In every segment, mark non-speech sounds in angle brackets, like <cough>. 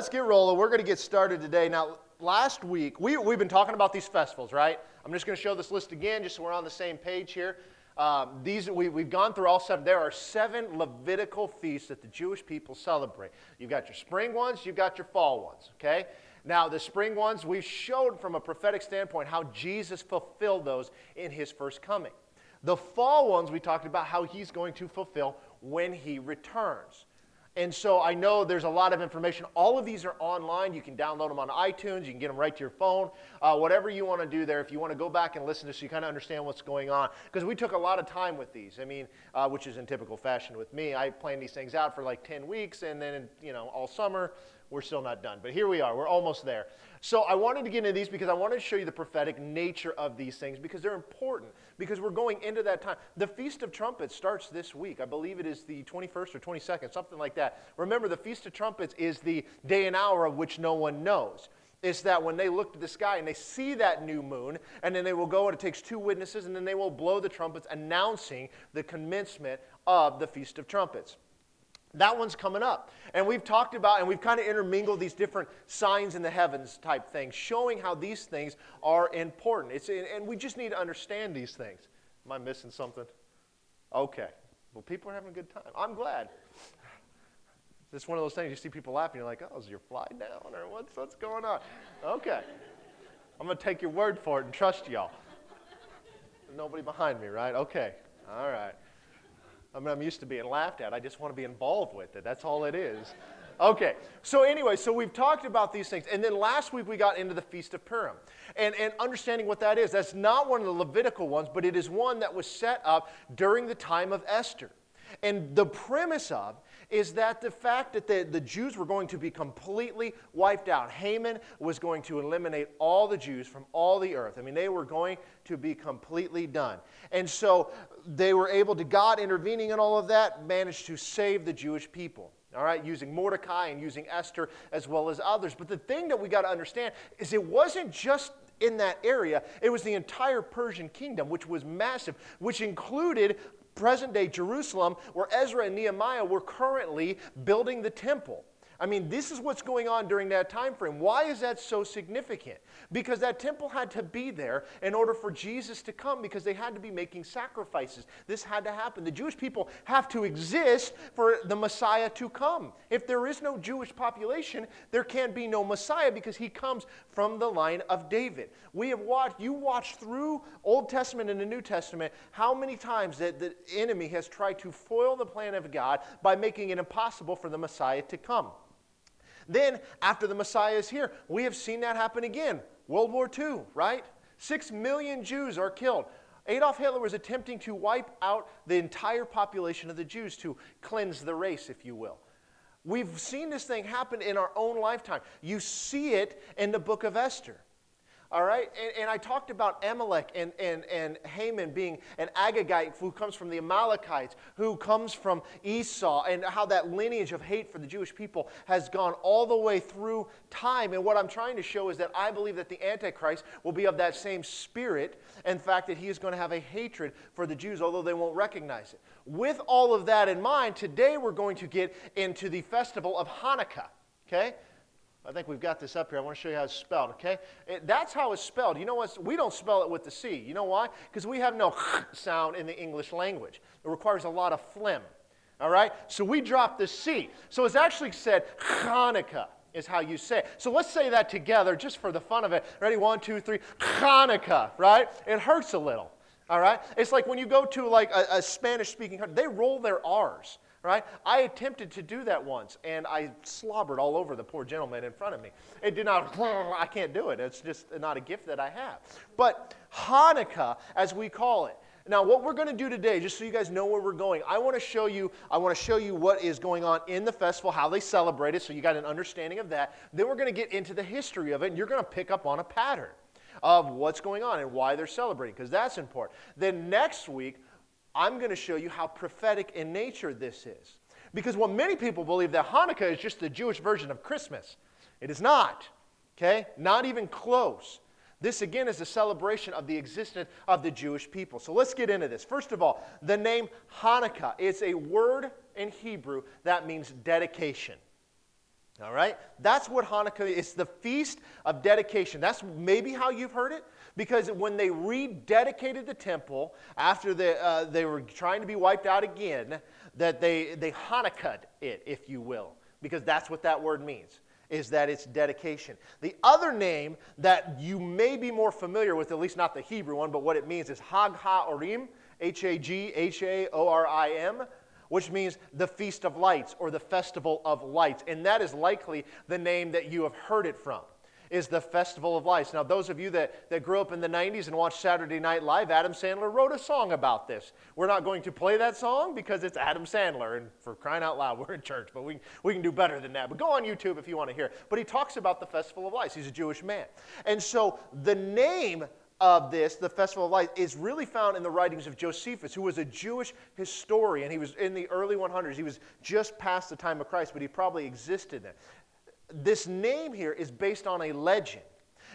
let's get rolling. We're going to get started today. Now, last week, we, we've been talking about these festivals, right? I'm just going to show this list again just so we're on the same page here. Um, these we, we've gone through all seven. There are seven Levitical feasts that the Jewish people celebrate. You've got your spring ones, you've got your fall ones. Okay. Now the spring ones we've showed from a prophetic standpoint how Jesus fulfilled those in His first coming. The fall ones we talked about how He's going to fulfill when He returns. And so I know there's a lot of information. All of these are online. You can download them on iTunes. You can get them right to your phone. Uh, whatever you want to do there, if you want to go back and listen to so you kind of understand what's going on. Because we took a lot of time with these. I mean, uh, which is in typical fashion with me. I planned these things out for like 10 weeks, and then, you know, all summer, we're still not done. But here we are. We're almost there. So I wanted to get into these because I wanted to show you the prophetic nature of these things because they're important because we're going into that time. The Feast of Trumpets starts this week. I believe it is the 21st or 22nd, something like that. Remember, the Feast of Trumpets is the day and hour of which no one knows. It's that when they look to the sky and they see that new moon, and then they will go and it takes two witnesses, and then they will blow the trumpets announcing the commencement of the Feast of Trumpets. That one's coming up. And we've talked about and we've kind of intermingled these different signs in the heavens type things, showing how these things are important. It's, and we just need to understand these things. Am I missing something? Okay. Well, people are having a good time. I'm glad. It's one of those things you see people laughing, you're like, oh, is your fly down or what's, what's going on? Okay. I'm going to take your word for it and trust y'all. Nobody behind me, right? Okay. All right. I mean, I'm used to being laughed at. I just want to be involved with it. That's all it is. Okay, so anyway, so we've talked about these things. And then last week we got into the Feast of Purim. And, and understanding what that is, that's not one of the Levitical ones, but it is one that was set up during the time of Esther. And the premise of is that the fact that the, the Jews were going to be completely wiped out. Haman was going to eliminate all the Jews from all the earth. I mean, they were going to be completely done. And so they were able to, God intervening in all of that, managed to save the Jewish people. All right, using Mordecai and using Esther as well as others. But the thing that we got to understand is it wasn't just in that area, it was the entire Persian kingdom, which was massive, which included present day Jerusalem, where Ezra and Nehemiah were currently building the temple. I mean, this is what's going on during that time frame. Why is that so significant? Because that temple had to be there in order for Jesus to come because they had to be making sacrifices. This had to happen. The Jewish people have to exist for the Messiah to come. If there is no Jewish population, there can be no Messiah because he comes from the line of David. We have watched, you watched through Old Testament and the New Testament how many times that the enemy has tried to foil the plan of God by making it impossible for the Messiah to come. Then, after the Messiah is here, we have seen that happen again. World War II, right? Six million Jews are killed. Adolf Hitler was attempting to wipe out the entire population of the Jews to cleanse the race, if you will. We've seen this thing happen in our own lifetime. You see it in the book of Esther. All right? And, and, I talked about Amalek and, and, and Haman being an Agagite who comes from the Amalekites, who comes from Esau, and how that lineage of hate for the Jewish people has gone all the way through time. And what I'm trying to show is that I believe that the Antichrist will be of that same spirit. In fact, that he is going to have a hatred for the Jews, although they won't recognize it. With all of that in mind, today we're going to get into the festival of Hanukkah. Okay? I think we've got this up here. I want to show you how it's spelled, okay? It, that's how it's spelled. You know what? We don't spell it with the C. You know why? Because we have no <laughs> sound in the English language. It requires a lot of phlegm, all right? So we drop the C. So it's actually said Hanukkah is how you say it. So let's say that together just for the fun of it. Ready? One, two, three. Hanukkah, right? It hurts a little, all right? It's like when you go to like a, a Spanish-speaking country, they roll their R's right? I attempted to do that once and I slobbered all over the poor gentleman in front of me. It did not, <laughs> I can't do it. It's just not a gift that I have. But Hanukkah, as we call it, now, what we're going to do today, just so you guys know where we're going, I want to show you. I want to show you what is going on in the festival, how they celebrate it, so you got an understanding of that. Then we're going to get into the history of it, and you're going to pick up on a pattern of what's going on and why they're celebrating, because that's important. Then next week, I'm going to show you how prophetic in nature this is. Because what many people believe that Hanukkah is just the Jewish version of Christmas. It is not. Okay? Not even close. This again is a celebration of the existence of the Jewish people. So let's get into this. First of all, the name Hanukkah is a word in Hebrew that means dedication. All right? That's what Hanukkah is the feast of dedication. That's maybe how you've heard it. Because when they rededicated the temple after they, uh, they were trying to be wiped out again, that they, they Hanukkah'd it, if you will. Because that's what that word means, is that it's dedication. The other name that you may be more familiar with, at least not the Hebrew one, but what it means is Hag HaOrim, H A G H A O R I M which means the Feast of Lights or the Festival of Lights. And that is likely the name that you have heard it from. Is the Festival of Lights. Now, those of you that, that grew up in the 90s and watched Saturday Night Live, Adam Sandler wrote a song about this. We're not going to play that song because it's Adam Sandler, and for crying out loud, <laughs> we're in church, but we, we can do better than that. But go on YouTube if you want to hear. But he talks about the Festival of Lights. He's a Jewish man. And so the name of this, the Festival of Lights, is really found in the writings of Josephus, who was a Jewish historian. He was in the early 100s. He was just past the time of Christ, but he probably existed then. This name here is based on a legend.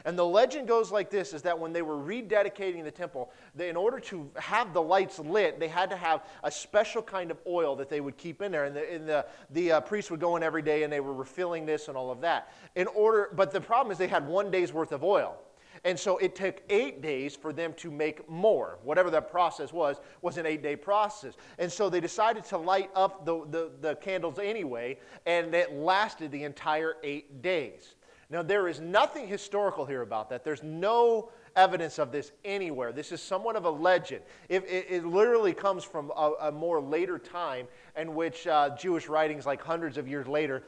And the legend goes like this is that when they were rededicating the temple, they, in order to have the lights lit, they had to have a special kind of oil that they would keep in there. And the, and the, the uh, priest would go in every day and they were refilling this and all of that. In order, but the problem is they had one day's worth of oil. And so it took eight days for them to make more. Whatever that process was, was an eight day process. And so they decided to light up the, the, the candles anyway, and it lasted the entire eight days. Now, there is nothing historical here about that. There's no evidence of this anywhere. This is somewhat of a legend. It, it, it literally comes from a, a, more later time in which uh, Jewish writings, like hundreds of years later,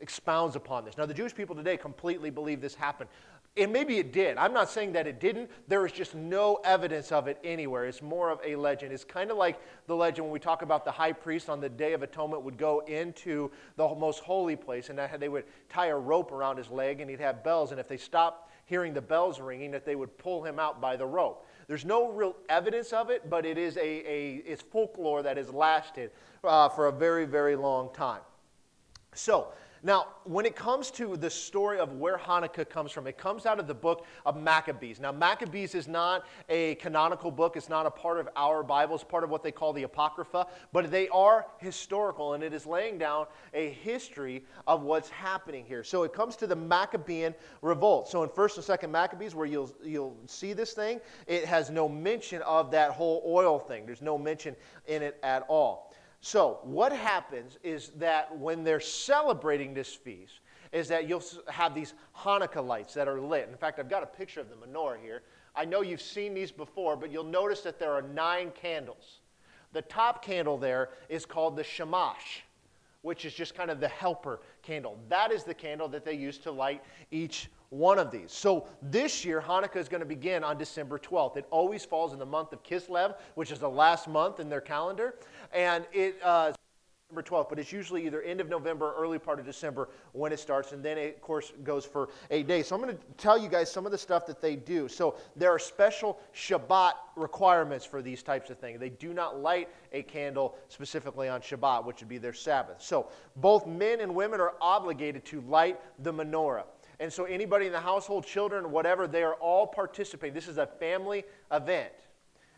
expounds upon this. Now, the Jewish people today completely believe this happened. And maybe it did. I'm not saying that it didn't. There is just no evidence of it anywhere. It's more of a legend. It's kind of like the legend when we talk about the high priest on the Day of Atonement would go into the most holy place and they would tie a rope around his leg and he'd have bells. And if they stopped hearing the bells ringing, that they would pull him out by the rope. There's no real evidence of it, but it is a, a it's folklore that has lasted uh, for a very, very long time. So, now, when it comes to the story of where Hanukkah comes from, it comes out of the book of Maccabees. Now, Maccabees is not a canonical book, it's not a part of our Bible, it's part of what they call the Apocrypha, but they are historical, and it is laying down a history of what's happening here. So it comes to the Maccabean revolt. So in 1st and 2nd Maccabees, where you'll, you'll see this thing, it has no mention of that whole oil thing, there's no mention in it at all. So, what happens is that when they're celebrating this feast, is that you'll have these Hanukkah lights that are lit. In fact, I've got a picture of the menorah here. I know you've seen these before, but you'll notice that there are nine candles. The top candle there is called the shamash, which is just kind of the helper candle. That is the candle that they use to light each one of these. So this year, Hanukkah is going to begin on December 12th. It always falls in the month of Kislev, which is the last month in their calendar. And it. Uh, December 12th, but it's usually either end of November or early part of December when it starts, and then it, of course, goes for eight days. So I'm going to tell you guys some of the stuff that they do. So there are special Shabbat requirements for these types of things. They do not light a candle specifically on Shabbat, which would be their Sabbath. So both men and women are obligated to light the menorah. And so, anybody in the household, children, whatever, they are all participating. This is a family event.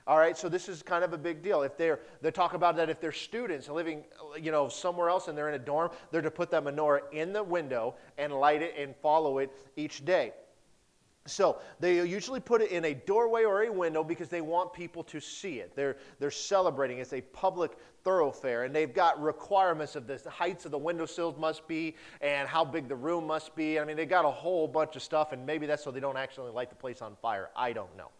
All right, so this is kind of a big deal. If they're, they talk about that if they're students living, you know, somewhere else and they're in a dorm, they're to put that menorah in the window and light it and follow it each day. So they usually put it in a doorway or a window because they want people to see it. They're, they're celebrating. It's a public thoroughfare, and they've got requirements of this. The heights of the windowsills must be, and how big the room must be. I mean, they've got a whole bunch of stuff, and maybe that's so they don't actually light the place on fire. I don't know.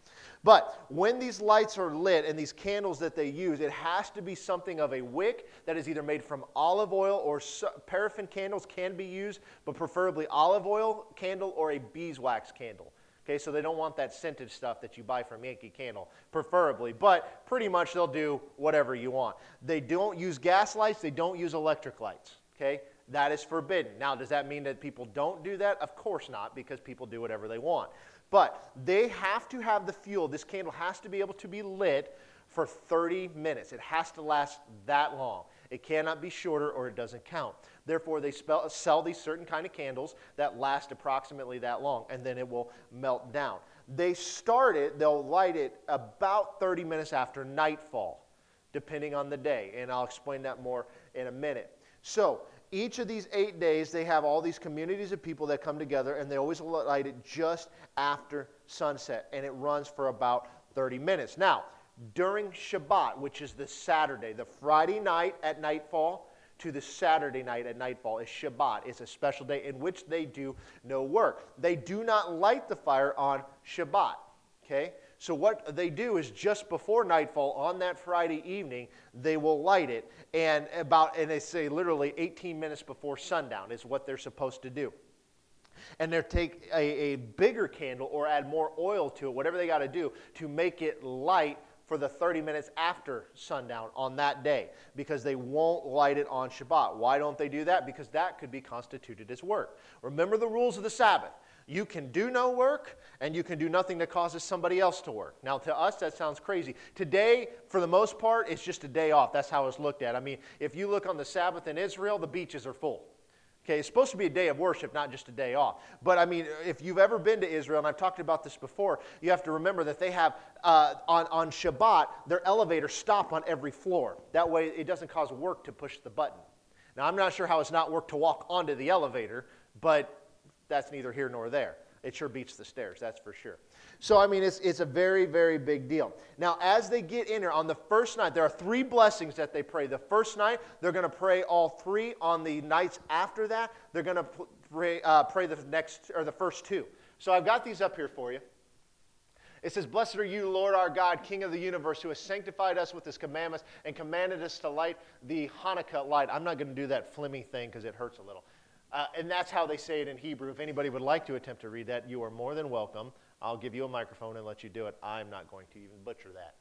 But when these lights are lit and these candles that they use, it has to be something of a wick that is either made from olive oil or paraffin candles can be used, but preferably olive oil candle or a beeswax candle. Okay, so they don't want that scented stuff that you buy from Yankee Candle, preferably, but pretty much they'll do whatever you want. They don't use gas lights, they don't use electric lights. Okay, that is forbidden. Now, does that mean that people don't do that? Of course not, because people do whatever they want. But they have to have the fuel. This candle has to be able to be lit for 30 minutes. It has to last that long. It cannot be shorter or it doesn't count. Therefore, they spell, sell these certain kind of candles that last approximately that long, and then it will melt down. They start it, they'll light it about 30 minutes after nightfall, depending on the day. And I'll explain that more in a minute. So, each of these eight days, they have all these communities of people that come together, and they always light it just after sunset, and it runs for about 30 minutes. Now, during Shabbat, which is the Saturday, the Friday night at nightfall to the Saturday night at nightfall is Shabbat. It's a special day in which they do no work. They do not light the fire on Shabbat. Okay? So what they do is just before nightfall on that Friday evening, they will light it, and about and they say literally 18 minutes before sundown is what they're supposed to do. And they take a, a bigger candle or add more oil to it, whatever they got to do to make it light for the 30 minutes after sundown on that day because they won't light it on Shabbat. Why don't they do that? Because that could be constituted as work. Remember the rules of the Sabbath. You can do no work, and you can do nothing that causes somebody else to work. Now, to us, that sounds crazy. Today, for the most part, it's just a day off. That's how it's looked at. I mean, if you look on the Sabbath in Israel, the beaches are full. Okay, it's supposed to be a day of worship, not just a day off. But I mean, if you've ever been to Israel, and I've talked about this before, you have to remember that they have, uh, on, on Shabbat, their elevators stop on every floor. That way, it doesn't cause work to push the button. Now, I'm not sure how it's not work to walk onto the elevator, but that's neither here nor there. It sure beats the stairs, that's for sure. So, I mean, it's, it's a very, very big deal. Now, as they get in here on the first night, there are three blessings that they pray. The first night, they're going to pray all three. On the nights after that, they're going to pray, uh, pray the next or the first two. So, I've got these up here for you. It says, Blessed are you, Lord our God, King of the universe, who has sanctified us with his commandments and commanded us to light the Hanukkah light. I'm not going to do that flimmy thing because it hurts a little. Uh, and that's how they say it in Hebrew. If anybody would like to attempt to read that, you are more than welcome. I'll give you a microphone and let you do it. I'm not going to even butcher that.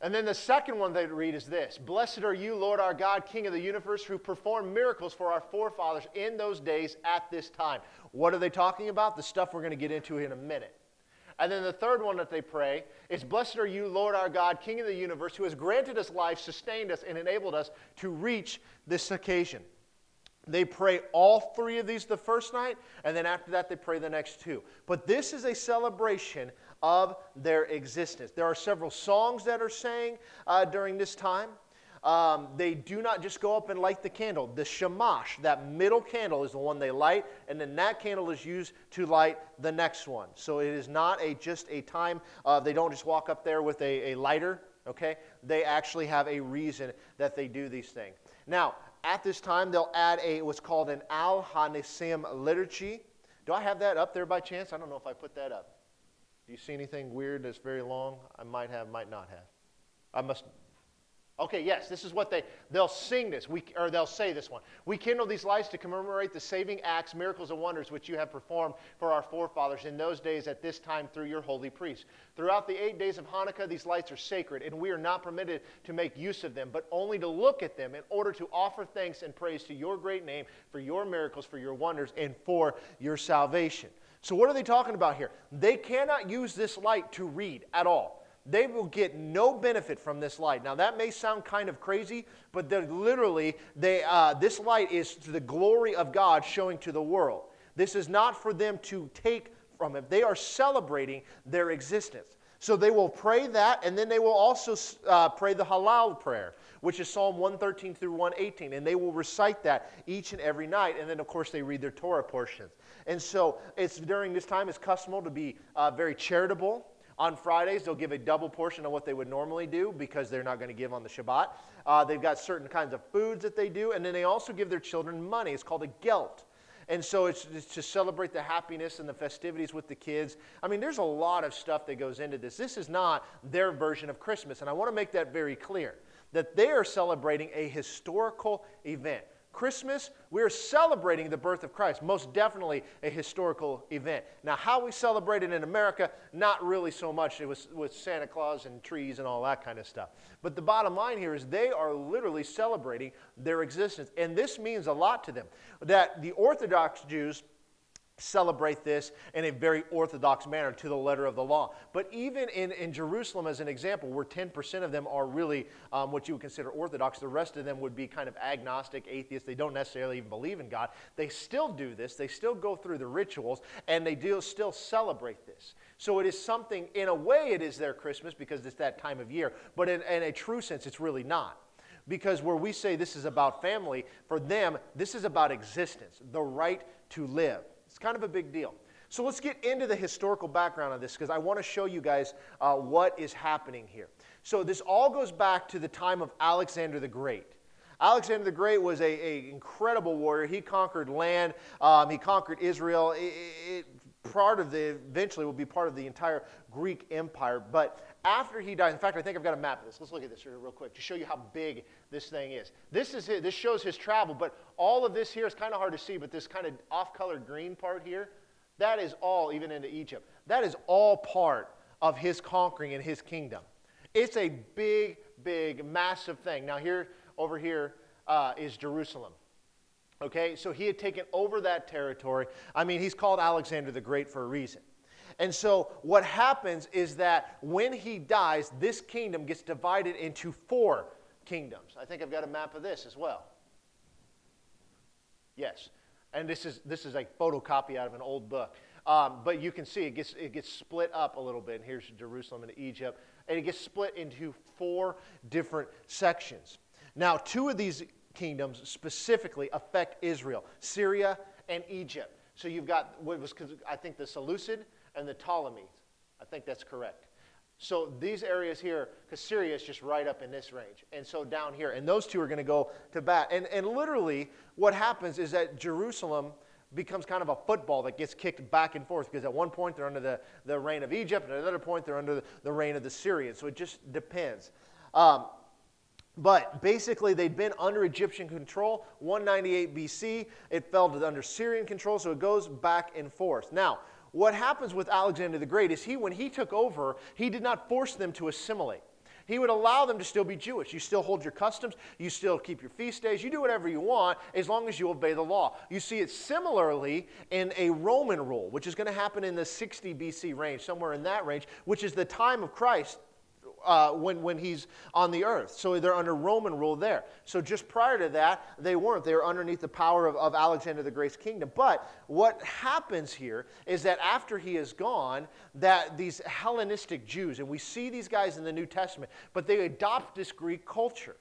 And then the second one they read is this Blessed are you, Lord our God, King of the universe, who performed miracles for our forefathers in those days at this time. What are they talking about? The stuff we're going to get into in a minute. And then the third one that they pray is Blessed are you, Lord our God, King of the universe, who has granted us life, sustained us, and enabled us to reach this occasion. They pray all three of these the first night, and then after that, they pray the next two. But this is a celebration of their existence. There are several songs that are sang uh, during this time. Um, they do not just go up and light the candle. The shamash, that middle candle, is the one they light, and then that candle is used to light the next one. So it is not a just a time. Uh, they don't just walk up there with a, a lighter. Okay, they actually have a reason that they do these things. Now, at this time, they'll add a what's called an Al Hanisim liturgy. Do I have that up there by chance? I don't know if I put that up. Do you see anything weird that's very long? I might have, might not have. I must Okay, yes, this is what they they'll sing this, we, or they'll say this one. We kindle these lights to commemorate the saving acts, miracles, and wonders which you have performed for our forefathers in those days at this time through your holy priests. Throughout the eight days of Hanukkah, these lights are sacred, and we are not permitted to make use of them, but only to look at them in order to offer thanks and praise to your great name for your miracles, for your wonders, and for your salvation. So, what are they talking about here? They cannot use this light to read at all they will get no benefit from this light. Now, that may sound kind of crazy, but literally, they, uh, this light is to the glory of God showing to the world. This is not for them to take from it. They are celebrating their existence. So they will pray that, and then they will also uh, pray the Hallel prayer, which is Psalm 113 through 118. And they will recite that each and every night. And then, of course, they read their Torah portions. And so it's during this time, it's customary to be uh, very charitable on Fridays, they'll give a double portion of what they would normally do because they're not going to give on the Shabbat. Uh, they've got certain kinds of foods that they do, and then they also give their children money. It's called a gelt. And so it's, it's, to celebrate the happiness and the festivities with the kids. I mean, there's a lot of stuff that goes into this. This is not their version of Christmas, and I want to make that very clear that they are celebrating a historical event. Christmas, we're celebrating the birth of Christ, most definitely a historical event. Now, how we celebrate it in America, not really so much. It was with Santa Claus and trees and all that kind of stuff. But the bottom line here is they are literally celebrating their existence. And this means a lot to them. That the Orthodox Jews, celebrate this in a very orthodox manner to the letter of the law. But even in, in Jerusalem, as an example, where 10% of them are really um, what you would consider orthodox, the rest of them would be kind of agnostic, atheists. They don't necessarily even believe in God. They still do this, they still go through the rituals, and they do still celebrate this. So it is something, in a way, it is their Christmas because it's that time of year, but in, in a true sense, it's really not. Because where we say this is about family, for them, this is about existence, the right to live. It's kind of a big deal. So let's get into the historical background of this because I want to show you guys uh, what is happening here. So this all goes back to the time of Alexander the Great. Alexander the Great was an incredible warrior. He conquered land. Um, he conquered Israel. It, it, part of the eventually will be part of the entire Greek Empire. But after he died, in fact, I think I've got a map of this. Let's look at this here real quick to show you how big this thing is. This is his, this shows his travel, but all of this here is kind of hard to see. But this kind of off-colored green part here, that is all even into Egypt. That is all part of his conquering and his kingdom. It's a big, big, massive thing. Now here, over here, uh, is Jerusalem. Okay, so he had taken over that territory. I mean, he's called Alexander the Great for a reason. And so, what happens is that when he dies, this kingdom gets divided into four kingdoms. I think I've got a map of this as well. Yes. And this is, this is a photocopy out of an old book. Um, but you can see it gets, it gets split up a little bit. And here's Jerusalem and Egypt. And it gets split into four different sections. Now, two of these kingdoms specifically affect Israel Syria and Egypt. So you've got what was, I think, the Seleucid and the Ptolemies. I think that's correct. So these areas here, because Syria is just right up in this range. And so down here, and those two are going to go to bat. And, and literally, what happens is that Jerusalem becomes kind of a football that gets kicked back and forth because at one point they're under the, the reign of Egypt, and at another point they're under the, the reign of the Syrians. So it just depends. Um, but basically, they'd been under Egyptian control. 198 BC, it fell to under Syrian control, so it goes back and forth. Now, what happens with Alexander the Great is he, when he took over, he did not force them to assimilate. He would allow them to still be Jewish. You still hold your customs, you still keep your feast days, you do whatever you want as long as you obey the law. You see it similarly in a Roman rule, which is going to happen in the 60 BC range, somewhere in that range, which is the time of Christ uh, when, when he's on the earth. So they're under Roman rule there. So just prior to that, they weren't. They were underneath the power of, of Alexander the Great's kingdom. But what happens here is that after he is gone, that these Hellenistic Jews, and we see these guys in the New Testament, but they adopt this Greek culture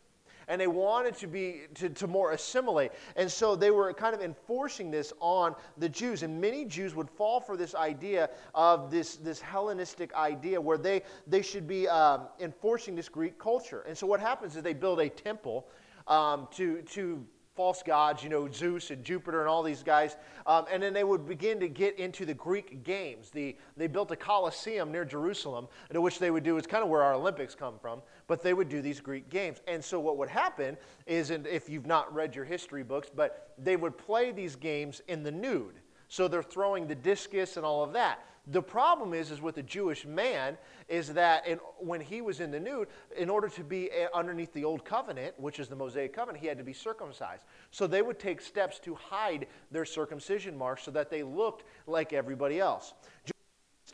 and they wanted to be to, to more assimilate and so they were kind of enforcing this on the jews and many jews would fall for this idea of this, this hellenistic idea where they, they should be um, enforcing this greek culture and so what happens is they build a temple um, to, to false gods, you know, Zeus and Jupiter and all these guys. Um, and then they would begin to get into the Greek games. The, they built a Colosseum near Jerusalem, which they would do, it's kind of where our Olympics come from, but they would do these Greek games. And so what would happen is, and if you've not read your history books, but they would play these games in the nude. So they're throwing the discus and all of that. The problem is, is with the Jewish man, is that in, when he was in the nude, in order to be eh, underneath the old covenant, which is the Mosaic covenant, he had to be circumcised. So they would take steps to hide their circumcision marks so that they looked like everybody else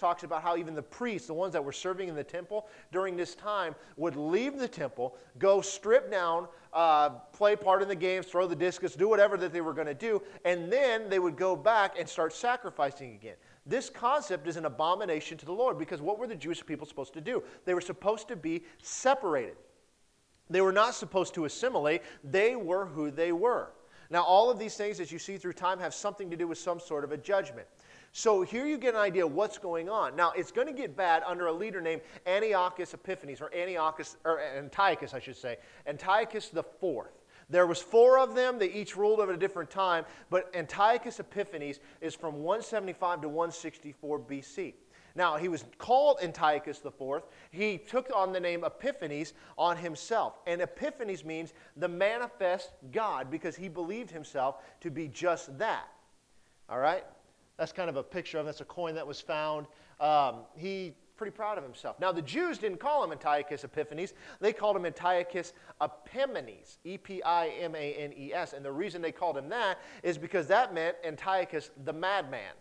talks about how even the priests, the ones that were serving in the temple during this time, would leave the temple, go strip down, uh, play part in the games, throw the discus, do whatever that they were going to do, and then they would go back and start sacrificing again. This concept is an abomination to the Lord because what were the Jewish people supposed to do? They were supposed to be separated. They were not supposed to assimilate, they were who they were. Now, all of these things, as you see through time, have something to do with some sort of a judgment. So here you get an idea of what's going on. Now, it's going to get bad under a leader named Antiochus Epiphanes, or Antiochus, or Antiochus, I should say, Antiochus the Fourth. There was four of them. They each ruled over a different time. But Antiochus Epiphanes is from 175 to 164 BC. Now, he was called Antiochus IV. He took on the name Epiphanes on himself. And Epiphanes means the manifest God because he believed himself to be just that. All right? That's kind of a picture of him. That's a coin that was found. Um, he pretty proud of himself. Now, the Jews didn't call him Antiochus Epiphanes. They called him Antiochus Epimanes, E P I M A N E S. And the reason they called him that is because that meant Antiochus the madman.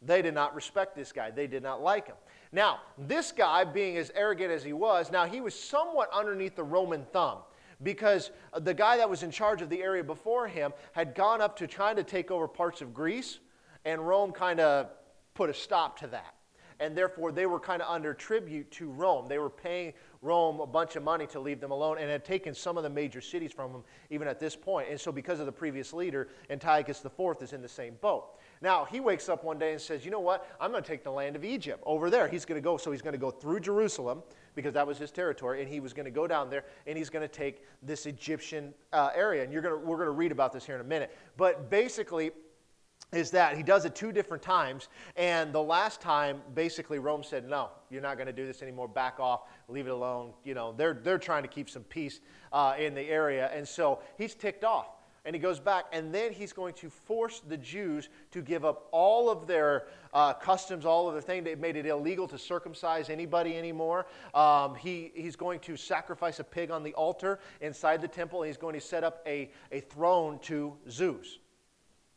They did not respect this guy, they did not like him. Now, this guy, being as arrogant as he was, now he was somewhat underneath the Roman thumb because the guy that was in charge of the area before him had gone up to trying to take over parts of Greece and Rome kind of put a stop to that. and therefore they were kind of under tribute to Rome. They were paying Rome a bunch of money to leave them alone and had taken some of the major cities from them even at this point. And so, because of the previous leader, Antiochus IV is in the same boat. Now, he wakes up one day and says, You know what? I'm going to take the land of Egypt over there. He's going to go, so he's going to go through Jerusalem because that was his territory, and he was going to go down there and he's going to take this Egyptian uh, area. And you're to, we're going to read about this here in a minute. But basically, is that he does it two different times. And the last time, basically, Rome said, no, you're not going to do this anymore. Back off, leave it alone. You know, they're, they're trying to keep some peace uh, in the area. And so he's ticked off. And he goes back, and then he's going to force the Jews to give up all of their uh, customs, all of their things. They made it illegal to circumcise anybody anymore. Um, he, he's going to sacrifice a pig on the altar inside the temple, and he's going to set up a, a throne to Zeus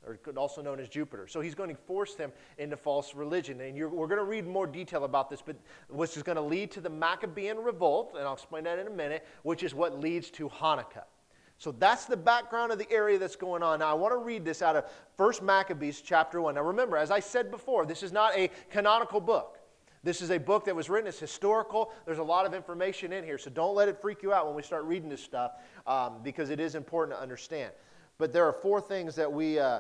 or also known as Jupiter. So he's going to force them into false religion. And we're going to read more detail about this, but which is going to lead to the Maccabean revolt, and I'll explain that in a minute, which is what leads to Hanukkah. So that's the background of the area that's going on. Now I want to read this out of 1 Maccabees chapter 1. Now remember, as I said before, this is not a canonical book. This is a book that was written, it's historical. There's a lot of information in here, so don't let it freak you out when we start reading this stuff um, because it is important to understand. But there are four things that we uh,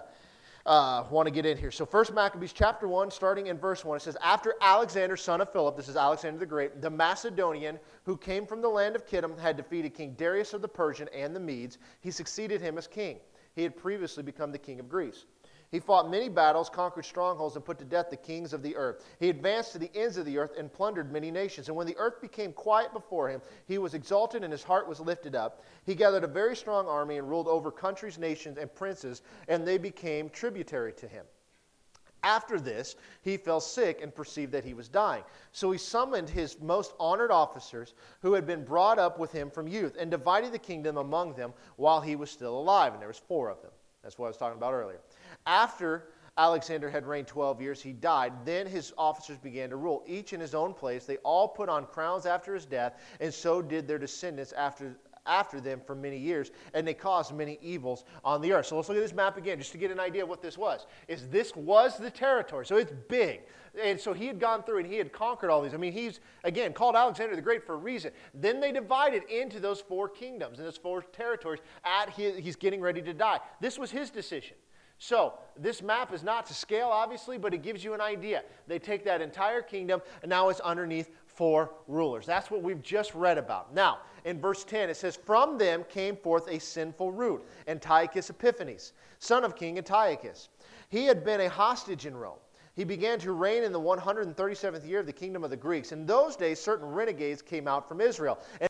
uh, want to get in here. So, first Maccabees chapter 1, starting in verse 1, it says, After Alexander, son of Philip, this is Alexander the Great, the Macedonian, who came from the land of Kittim, had defeated King Darius of the Persian and the Medes, he succeeded him as king. He had previously become the king of Greece. He fought many battles, conquered strongholds, and put to death the kings of the earth. He advanced to the ends of the earth and plundered many nations. And when the earth became quiet before him, he was exalted and his heart was lifted up. He gathered a very strong army and ruled over countries, nations, and princes, and they became tributary to him. After this, he fell sick and perceived that he was dying. So he summoned his most honored officers who had been brought up with him from youth and divided the kingdom among them while he was still alive. And there was four of them. That's what I was talking about earlier. After Alexander had reigned 12 years, he died. Then his officers began to rule, each in his own place. They all put on crowns after his death, and so did their descendants after, after them for many years, and they caused many evils on the earth. So let's look at this map again, just to get an idea of what this was. Is this was the territory, so it's big. And so he had gone through and he had conquered all these. I mean, he's, again, called Alexander the Great for a reason. Then they divided into those four kingdoms and those four territories at his, he's getting ready to die. This was his decision. So, this map is not to scale, obviously, but it gives you an idea. They take that entire kingdom, and now it's underneath four rulers. That's what we've just read about. Now, in verse 10, it says, From them came forth a sinful root, Antiochus Epiphanes, son of King Antiochus. He had been a hostage in Rome. He began to reign in the 137th year of the kingdom of the Greeks. In those days, certain renegades came out from Israel. And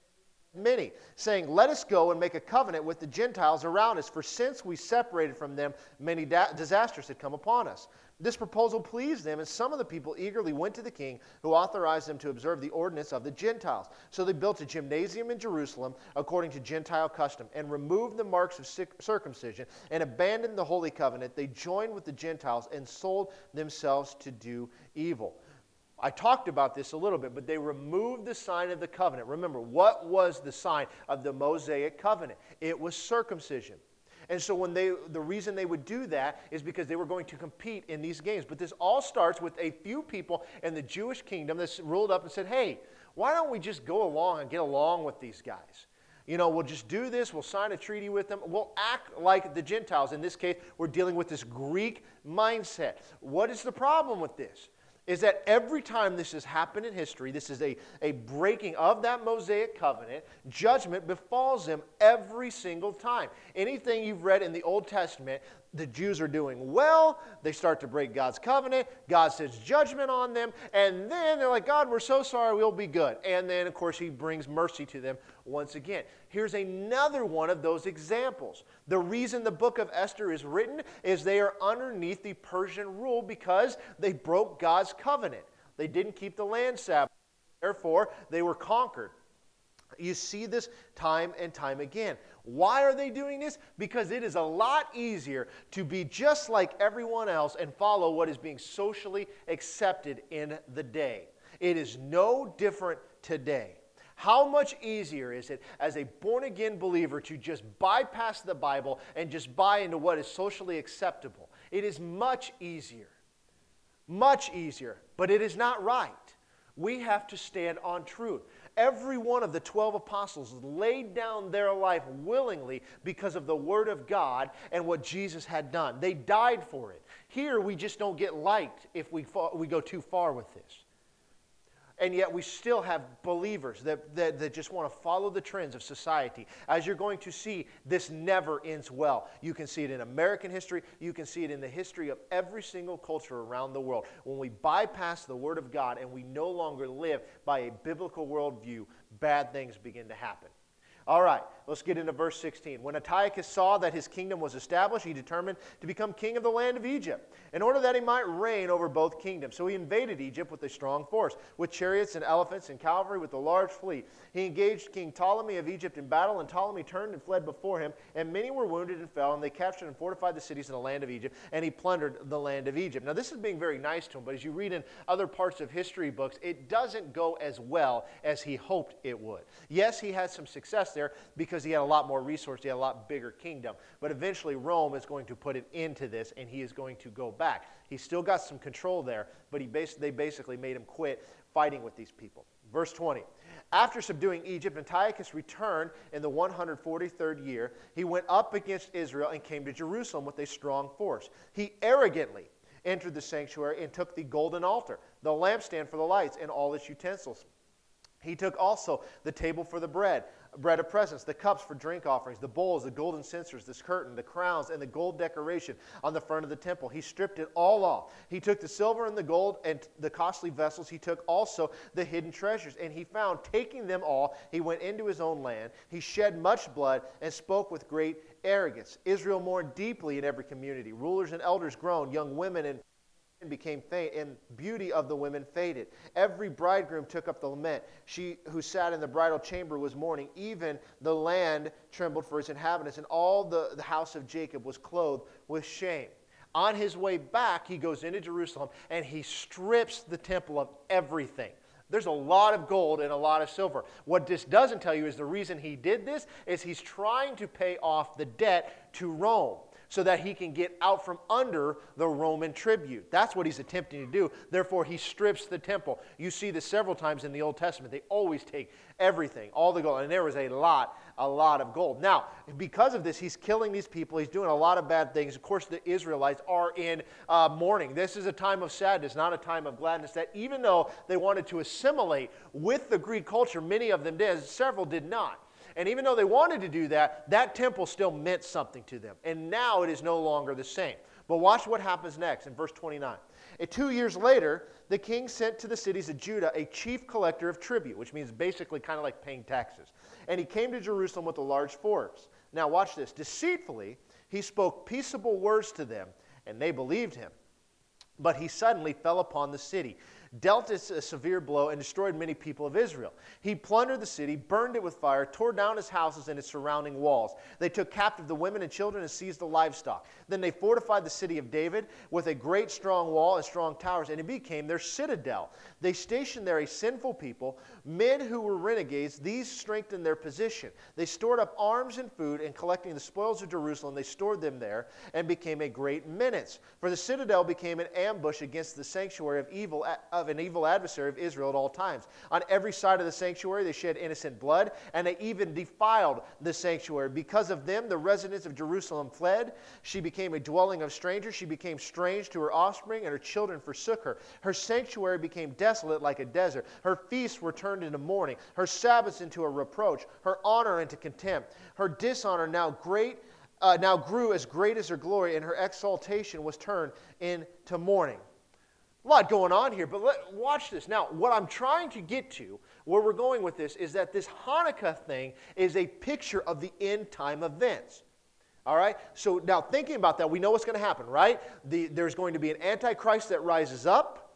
many, saying, Let us go and make a covenant with the Gentiles around us, for since we separated from them, many da- disasters had come upon us. This proposal pleased them, and some of the people eagerly went to the king, who authorized them to observe the ordinance of the Gentiles. So they built a gymnasium in Jerusalem according to Gentile custom, and removed the marks of circumcision, and abandoned the holy covenant. They joined with the Gentiles and sold themselves to do evil. I talked about this a little bit, but they removed the sign of the covenant. Remember, what was the sign of the Mosaic covenant? It was circumcision. And so when they the reason they would do that is because they were going to compete in these games. But this all starts with a few people in the Jewish kingdom that ruled up and said, "Hey, why don't we just go along and get along with these guys?" You know, we'll just do this, we'll sign a treaty with them, we'll act like the Gentiles. In this case, we're dealing with this Greek mindset. What is the problem with this? Is that every time this has happened in history, this is a, a breaking of that Mosaic covenant, judgment befalls them every single time. Anything you've read in the Old Testament the Jews are doing well. They start to break God's covenant. God sends judgment on them. And then they're like, God, we're so sorry, we'll be good. And then, of course, He brings mercy to them once again. Here's another one of those examples. The reason the book of Esther is written is they are underneath the Persian rule because they broke God's covenant. They didn't keep the land Sabbath. Therefore, they were conquered. You see this time and time again. Why are they doing this? Because it is a lot easier to be just like everyone else and follow what is being socially accepted in the day. It is no different today. How much easier is it as a born again believer to just bypass the Bible and just buy into what is socially acceptable? It is much easier. Much easier, but it is not right. We have to stand on truth. Every one of the 12 apostles laid down their life willingly because of the Word of God and what Jesus had done. They died for it. Here, we just don't get liked if we, we go too far with this. And yet, we still have believers that, that, that, just want to follow the trends of society. As you're going to see, this never ends well. You can see it in American history, you can see it in the history of every single culture around the world. When we bypass the Word of God and we no longer live by a biblical worldview, bad things begin to happen. All right, let's get into verse 16. When Antiochus saw that his kingdom was established, he determined to become king of the land of Egypt, in order that he might reign over both kingdoms. So he invaded Egypt with a strong force, with chariots and elephants and cavalry, with a large fleet. He engaged King Ptolemy of Egypt in battle, and Ptolemy turned and fled before him, and many were wounded and fell, and they captured and fortified the cities in the land of Egypt, and he plundered the land of Egypt. Now, this is being very nice to him, but as you read in other parts of history books, it doesn't go as well as he hoped it would. Yes, he had some success there because he had a lot more resources, he had a lot bigger kingdom. But eventually, Rome is going to put an end to this, and he is going to go back. He's still got some control there, but he bas- they basically made him quit fighting with these people. Verse 20. After subduing Egypt, Antiochus returned in the 143rd year. He went up against Israel and came to Jerusalem with a strong force. He arrogantly entered the sanctuary and took the golden altar, the lampstand for the lights, and all its utensils. He took also the table for the bread, bread of presence, the cups for drink offerings, the bowls, the golden censers, this curtain, the crowns, and the gold decoration on the front of the temple. He stripped it all off. He took the silver and the gold and the costly vessels. He took also the hidden treasures. And he found, taking them all, he went into his own land. He shed much blood and spoke with great arrogance. Israel mourned deeply in every community. Rulers and elders groaned, young women and became faint, and beauty of the women faded. Every bridegroom took up the lament. She who sat in the bridal chamber was mourning. Even the land trembled for its inhabitants, and all the, the house of Jacob was clothed with shame. On his way back, he goes into Jerusalem and he strips the temple of everything. There's a lot of gold and a lot of silver. What this doesn't tell you is the reason he did this is he's trying to pay off the debt to Rome so that he can get out from under the Roman tribute. That's what he's attempting to do. Therefore, he strips the temple. You see this several times in the Old Testament. They always take everything, all the gold. And there was a lot, a lot of gold. Now, because of this, he's killing these people. He's doing a lot of bad things. Of course, the Israelites are in uh, mourning. This is a time of sadness, not a time of gladness. That even though they wanted to assimilate with the Greek culture, many of them did, several did not. And even though they wanted to do that, that temple still meant something to them. And now it is no longer the same. But watch what happens next in verse 29. Two years later, the king sent to the cities of Judah a chief collector of tribute, which means basically kind of like paying taxes. And he came to Jerusalem with a large force. Now, watch this. Deceitfully, he spoke peaceable words to them, and they believed him. But he suddenly fell upon the city dealt a severe blow, and destroyed many people of Israel. He plundered the city, burned it with fire, tore down his houses and its surrounding walls. They took captive the women and children and seized the livestock. Then they fortified the city of David with a great strong wall and strong towers, and it became their citadel. They stationed there a sinful people, men who were renegades. These strengthened their position. They stored up arms and food, and collecting the spoils of Jerusalem, they stored them there and became a great menace. For the citadel became an ambush against the sanctuary of evil of an evil adversary of Israel at all times. On every side of the sanctuary, they shed innocent blood, and they even defiled the sanctuary. Because of them, the residents of Jerusalem fled. She became a dwelling of strangers. She became strange to her offspring, and her children forsook her. Her sanctuary became desolate like a desert. Her feasts were turned into mourning, her Sabbaths into a reproach, her honor into contempt. Her dishonor now great. Uh, now grew as great as her glory, and her exaltation was turned into mourning. A lot going on here, but let, watch this. Now, what I'm trying to get to, where we're going with this, is that this Hanukkah thing is a picture of the end time events. All right? So now thinking about that, we know what's going to happen, right? The, there's going to be an antichrist that rises up.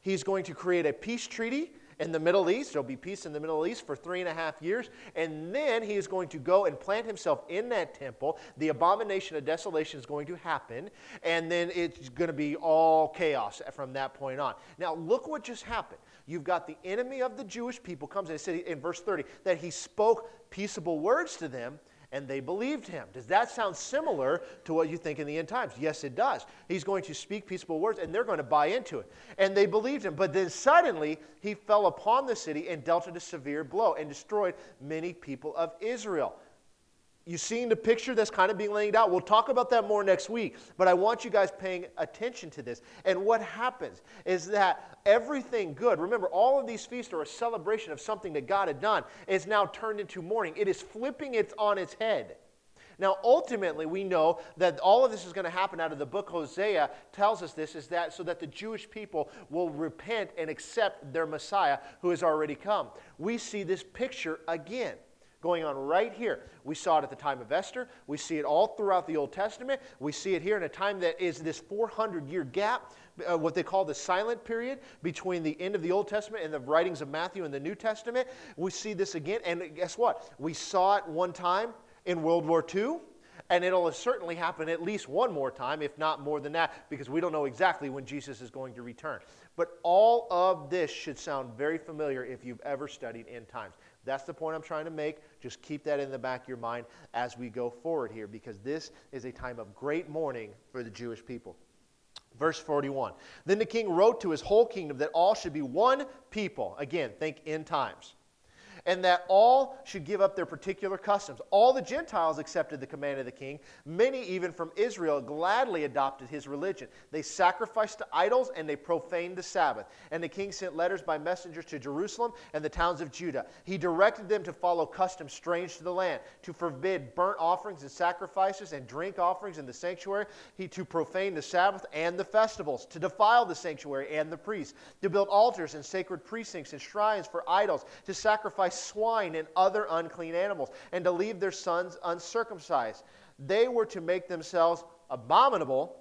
He's going to create a peace treaty in the Middle East. There'll be peace in the Middle East for three and a half years. And then he is going to go and plant himself in that temple. The abomination of desolation is going to happen. And then it's going to be all chaos from that point on. Now, look what just happened. You've got the enemy of the Jewish people comes and said in verse 30 that he spoke peaceable words to them. And they believed him. Does that sound similar to what you think in the end times? Yes, it does. He's going to speak peaceable words, and they're going to buy into it. And they believed him. But then suddenly he fell upon the city and dealt it a severe blow and destroyed many people of Israel. You seeing the picture that's kind of being laid out? We'll talk about that more next week, but I want you guys paying attention to this. And what happens is that everything good, remember, all of these feasts are a celebration of something that God had done, is now turned into mourning. It is flipping it on its head. Now, ultimately, we know that all of this is going to happen out of the book Hosea tells us this is that so that the Jewish people will repent and accept their Messiah who has already come. We see this picture again going on right here. We saw it at the time of Esther. We see it all throughout the Old Testament. We see it here in a time that is this 400 year gap, uh, what they call the silent period between the end of the Old Testament and the writings of Matthew and the New Testament. We see this again. And guess what? We saw it one time in World War II. And it'll certainly happen at least one more time, if not more than that, because we don't know exactly when Jesus is going to return. But all of this should sound very familiar if you've ever studied end times. That's the point I'm trying to make. Just keep that in the back of your mind as we go forward here, because this is a time of great mourning for the Jewish people. Verse 41 Then the king wrote to his whole kingdom that all should be one people. Again, think end times and that all should give up their particular customs. All the Gentiles accepted the command of the king. Many, even from Israel, gladly adopted his religion. They sacrificed to idols and they profaned the Sabbath. And the king sent letters by messengers to Jerusalem and the towns of Judah. He directed them to follow customs strange to the land, to forbid burnt offerings and sacrifices and drink offerings in the sanctuary, he to profane the Sabbath and the festivals, to defile the sanctuary and the priests, to build altars and sacred precincts and shrines for idols, to sacrifice swine and other unclean animals, and to leave their sons uncircumcised. They were to make themselves abominable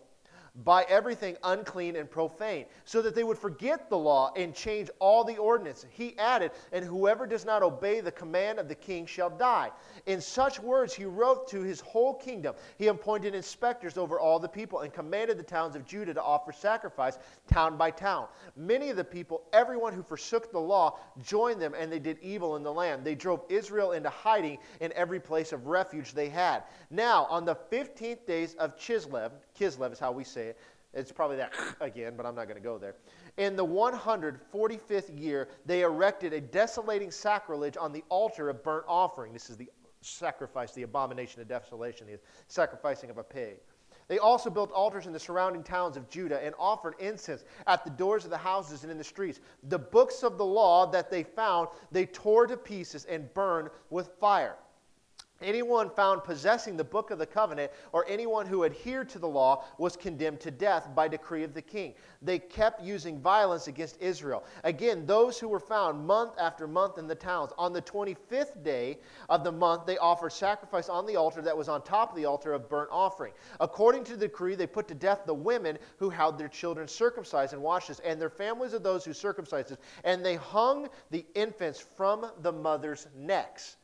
by everything unclean and profane, so that they would forget the law and change all the ordinance. He added, And whoever does not obey the command of the king shall die. In such words he wrote to his whole kingdom. He appointed inspectors over all the people and commanded the towns of Judah to offer sacrifice town by town. Many of the people, everyone who forsook the law, joined them, and they did evil in the land. They drove Israel into hiding in every place of refuge they had. Now, on the 15th days of Chislev, Kislev is how we say it. It's probably that <laughs> again, but I'm not going to go there. In the 145th year, they erected a desolating sacrilege on the altar of burnt offering. This is the sacrifice, the abomination of desolation, the sacrificing of a pig. They also built altars in the surrounding towns of Judah and offered incense at the doors of the houses and in the streets. The books of the law that they found, they tore to pieces and burned with fire. Anyone found possessing the book of the covenant or anyone who adhered to the law was condemned to death by decree of the king. They kept using violence against Israel. Again, those who were found month after month in the towns, on the 25th day of the month, they offered sacrifice on the altar that was on top of the altar of burnt offering. According to the decree, they put to death the women who had their children circumcised and washes, and their families of those who circumcised, and they hung the infants from the mothers' necks.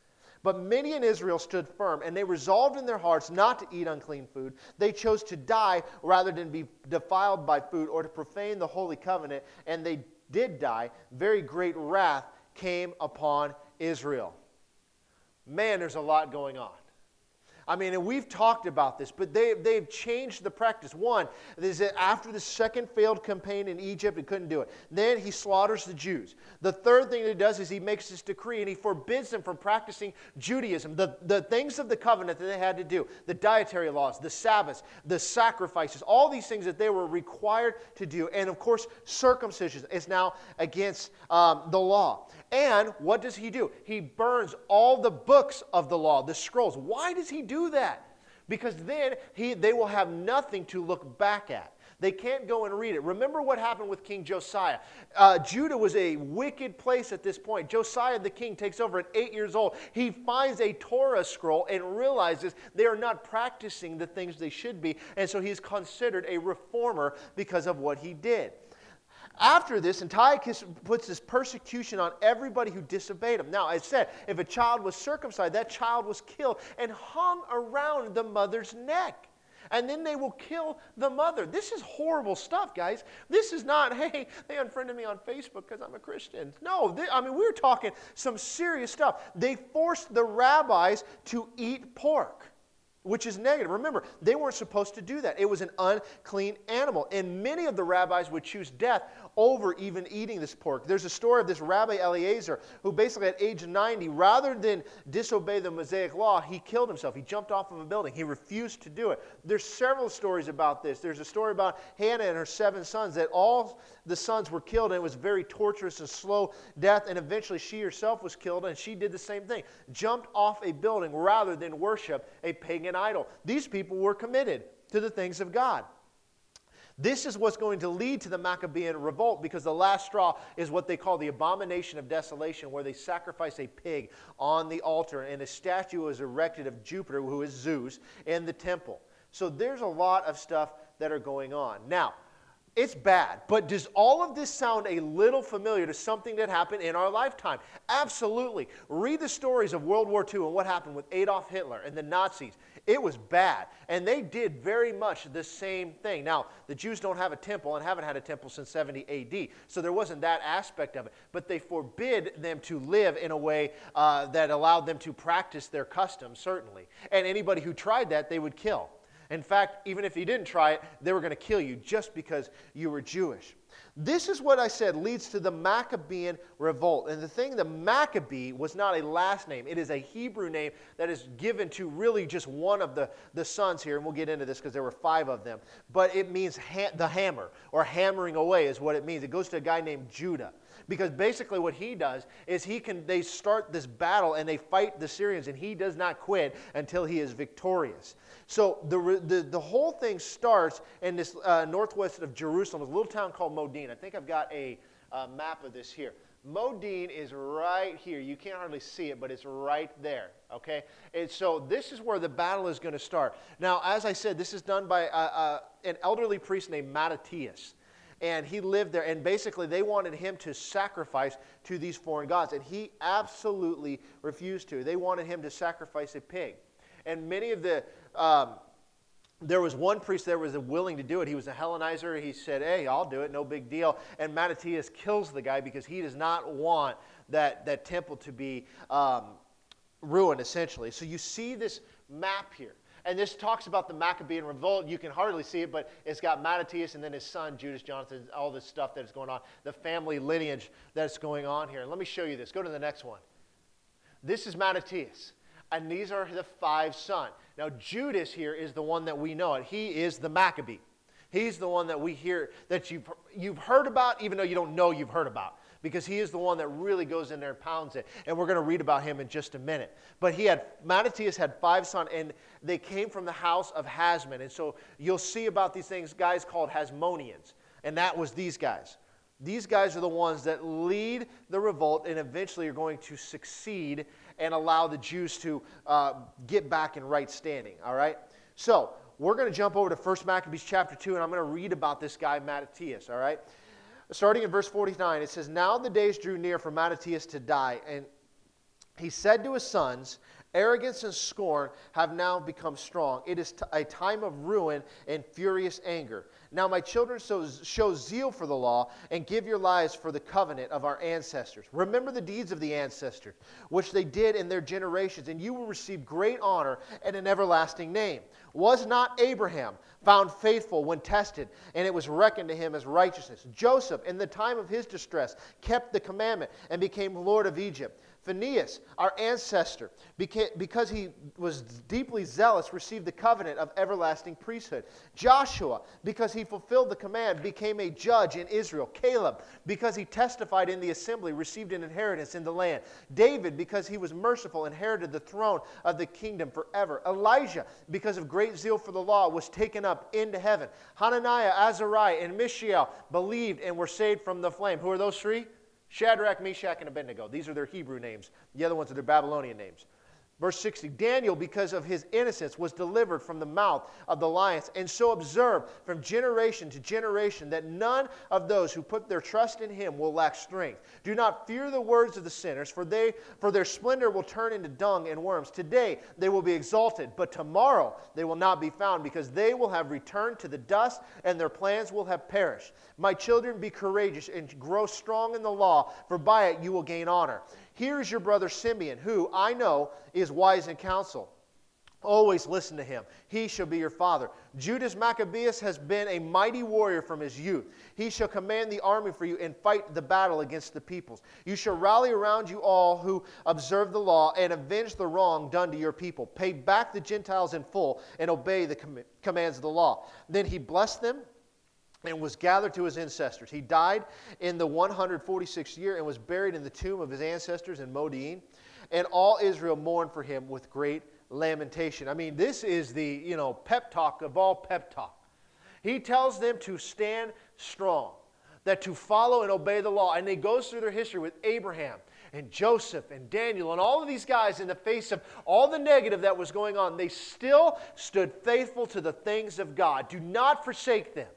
But many in Israel stood firm, and they resolved in their hearts not to eat unclean food. They chose to die rather than be defiled by food or to profane the holy covenant, and they did die. Very great wrath came upon Israel. Man, there's a lot going on. I mean, and we've talked about this, but they, they've changed the practice. One is that after the second failed campaign in Egypt, he couldn't do it. Then he slaughters the Jews. The third thing that he does is he makes this decree and he forbids them from practicing Judaism, the, the things of the covenant that they had to do, the dietary laws, the Sabbaths, the sacrifices, all these things that they were required to do. And of course, circumcision is now against um, the law. And what does he do? He burns all the books of the law, the scrolls. Why does he do that? Because then he, they will have nothing to look back at. They can't go and read it. Remember what happened with King Josiah. Uh, Judah was a wicked place at this point. Josiah the king takes over at eight years old. He finds a Torah scroll and realizes they are not practicing the things they should be. And so he's considered a reformer because of what he did. After this, Antiochus puts this persecution on everybody who disobeyed him. Now, I said, if a child was circumcised, that child was killed and hung around the mother's neck. And then they will kill the mother. This is horrible stuff, guys. This is not, <laughs> hey, they unfriended me on Facebook because I'm a Christian. No, they, I mean, we're talking some serious stuff. They forced the rabbis to eat pork which is negative. Remember, they weren't supposed to do that. It was an unclean animal. And many of the rabbis would choose death over even eating this pork. There's a story of this Rabbi Eliezer who basically at age 90, rather than disobey the Mosaic law, he killed himself. He jumped off of a building. He refused to do it. There's several stories about this. There's a story about Hannah and her seven sons that all the sons were killed and it was very torturous and slow death and eventually she herself was killed and she did the same thing. Jumped off a building rather than worship a pagan idol. These people were committed to the things of God. This is what's going to lead to the Maccabean revolt because the last straw is what they call the abomination of desolation, where they sacrifice a pig on the altar and a statue is erected of Jupiter, who is Zeus, in the temple. So there's a lot of stuff that are going on. Now, it's bad, but does all of this sound a little familiar to something that happened in our lifetime? Absolutely. Read the stories of World War II and what happened with Adolf Hitler and the Nazis. It was bad. And they did very much the same thing. Now, the Jews don't have a temple and haven't had a temple since 70 AD, so there wasn't that aspect of it. But they forbid them to live in a way uh, that allowed them to practice their customs, certainly. And anybody who tried that, they would kill. In fact, even if you didn't try it, they were going to kill you just because you were Jewish. This is what I said leads to the Maccabean revolt. And the thing, the Maccabee was not a last name, it is a Hebrew name that is given to really just one of the, the sons here. And we'll get into this because there were five of them. But it means ha- the hammer or hammering away is what it means. It goes to a guy named Judah because basically what he does is he can they start this battle and they fight the Syrians and he does not quit until he is victorious. So the, the, the whole thing starts in this uh, northwest of Jerusalem, a little town called Modin. I think I've got a uh, map of this here. Modin is right here. You can't hardly see it, but it's right there. Okay? And so this is where the battle is going to start. Now, as I said, this is done by uh, uh, an elderly priest named Mattathias. And he lived there. And basically, they wanted him to sacrifice to these foreign gods. And he absolutely refused to. They wanted him to sacrifice a pig. And many of the um, there was one priest there was willing to do it. He was a Hellenizer. He said, Hey, I'll do it, no big deal. And Mattathias kills the guy because he does not want that, that temple to be um, ruined, essentially. So you see this map here. And this talks about the Maccabean revolt. You can hardly see it, but it's got Mattathias and then his son, Judas Jonathan, all this stuff that is going on, the family lineage that's going on here. And let me show you this. Go to the next one. This is Mattathias. And these are the five sons. Now, Judas here is the one that we know it. He is the Maccabee. He's the one that we hear, that you've, you've heard about, even though you don't know you've heard about, because he is the one that really goes in there and pounds it. And we're going to read about him in just a minute. But he had, Mattathias had five sons, and they came from the house of Hasmon. And so you'll see about these things, guys called Hasmoneans. And that was these guys. These guys are the ones that lead the revolt and eventually are going to succeed and allow the Jews to uh, get back in right standing. All right? So, we're going to jump over to 1 Maccabees chapter 2, and I'm going to read about this guy, Mattathias. All right? Starting in verse 49, it says, Now the days drew near for Mattathias to die, and he said to his sons, Arrogance and scorn have now become strong. It is t- a time of ruin and furious anger. Now, my children, so show zeal for the law and give your lives for the covenant of our ancestors. Remember the deeds of the ancestors, which they did in their generations, and you will receive great honor and an everlasting name. Was not Abraham found faithful when tested, and it was reckoned to him as righteousness? Joseph, in the time of his distress, kept the commandment and became Lord of Egypt. Phineas, our ancestor, because he was deeply zealous, received the covenant of everlasting priesthood. Joshua, because he fulfilled the command, became a judge in Israel. Caleb, because he testified in the assembly, received an inheritance in the land. David, because he was merciful, inherited the throne of the kingdom forever. Elijah, because of great zeal for the law, was taken up into heaven. Hananiah, Azariah, and Mishael believed and were saved from the flame. Who are those three? Shadrach, Meshach, and Abednego. These are their Hebrew names. The other ones are their Babylonian names. Verse 60 Daniel, because of his innocence, was delivered from the mouth of the lions, and so observed from generation to generation that none of those who put their trust in him will lack strength. Do not fear the words of the sinners, for, they, for their splendor will turn into dung and worms. Today they will be exalted, but tomorrow they will not be found, because they will have returned to the dust, and their plans will have perished. My children, be courageous and grow strong in the law, for by it you will gain honor. Here is your brother Simeon, who I know is wise in counsel. Always listen to him. He shall be your father. Judas Maccabeus has been a mighty warrior from his youth. He shall command the army for you and fight the battle against the peoples. You shall rally around you all who observe the law and avenge the wrong done to your people. Pay back the Gentiles in full and obey the com- commands of the law. Then he blessed them and was gathered to his ancestors. He died in the 146th year and was buried in the tomb of his ancestors in Modi'in. And all Israel mourned for him with great lamentation. I mean, this is the, you know, pep talk of all pep talk. He tells them to stand strong, that to follow and obey the law. And he goes through their history with Abraham and Joseph and Daniel and all of these guys in the face of all the negative that was going on. They still stood faithful to the things of God. Do not forsake them.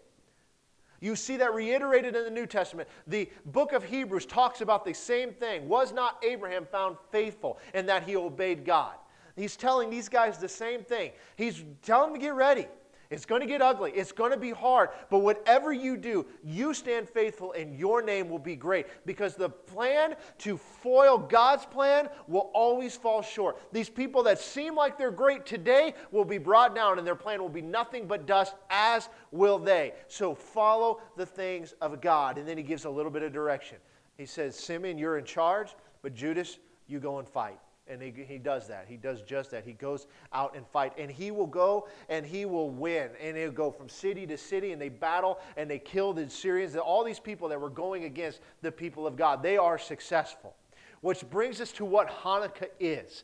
You see that reiterated in the New Testament. The book of Hebrews talks about the same thing. Was not Abraham found faithful in that he obeyed God? He's telling these guys the same thing. He's telling them to get ready. It's going to get ugly. It's going to be hard. But whatever you do, you stand faithful and your name will be great because the plan to foil God's plan will always fall short. These people that seem like they're great today will be brought down and their plan will be nothing but dust, as will they. So follow the things of God. And then he gives a little bit of direction. He says, Simeon, you're in charge, but Judas, you go and fight. And he, he does that. He does just that. He goes out and fight. And he will go and he will win. And he'll go from city to city and they battle and they kill the Syrians. All these people that were going against the people of God, they are successful. Which brings us to what Hanukkah is,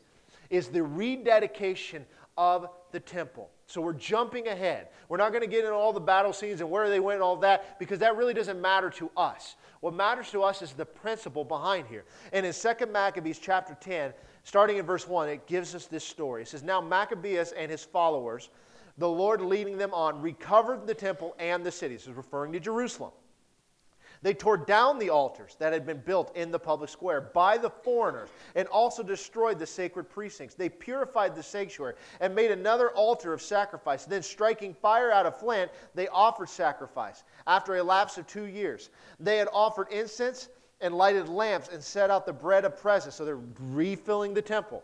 is the rededication of the temple. So we're jumping ahead. We're not going to get into all the battle scenes and where they went and all that because that really doesn't matter to us. What matters to us is the principle behind here. And in 2 Maccabees chapter 10, starting in verse 1, it gives us this story. It says, Now Maccabeus and his followers, the Lord leading them on, recovered the temple and the city. This is referring to Jerusalem. They tore down the altars that had been built in the public square by the foreigners and also destroyed the sacred precincts. They purified the sanctuary and made another altar of sacrifice. Then, striking fire out of flint, they offered sacrifice. After a lapse of two years, they had offered incense and lighted lamps and set out the bread of presence. So they're refilling the temple.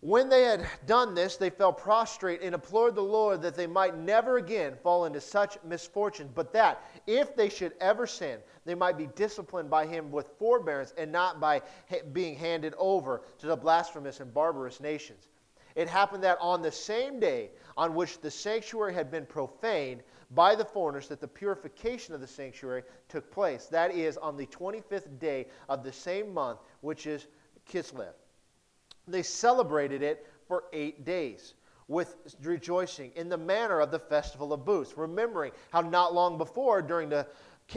When they had done this, they fell prostrate and implored the Lord that they might never again fall into such misfortune, but that if they should ever sin, they might be disciplined by him with forbearance and not by being handed over to the blasphemous and barbarous nations. It happened that on the same day on which the sanctuary had been profaned by the foreigners, that the purification of the sanctuary took place. That is, on the 25th day of the same month, which is Kislev. They celebrated it for eight days with rejoicing in the manner of the festival of booths, remembering how not long before, during the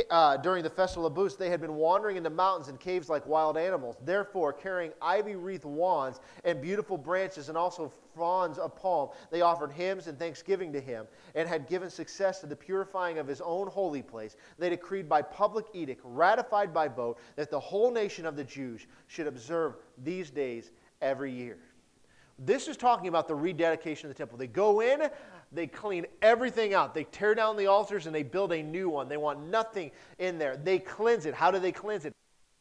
uh, during the festival of booths, they had been wandering in the mountains and caves like wild animals. Therefore, carrying ivy wreathed wands and beautiful branches and also fronds of palm, they offered hymns and thanksgiving to him and had given success to the purifying of his own holy place. They decreed by public edict, ratified by vote, that the whole nation of the Jews should observe these days every year. This is talking about the rededication of the temple. They go in, they clean everything out. They tear down the altars and they build a new one. They want nothing in there. They cleanse it. How do they cleanse it?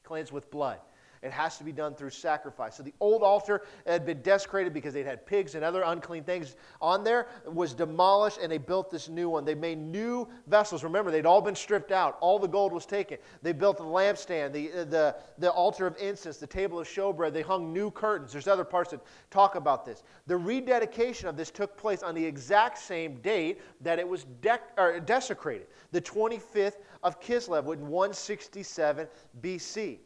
Cleanse with blood. It has to be done through sacrifice. So the old altar had been desecrated because they'd had pigs and other unclean things on there, was demolished, and they built this new one. They made new vessels. Remember, they'd all been stripped out. All the gold was taken. They built the lampstand, the, uh, the, the altar of incense, the table of showbread. They hung new curtains. There's other parts that talk about this. The rededication of this took place on the exact same date that it was dec- desecrated, the 25th of Kislev in 167 BC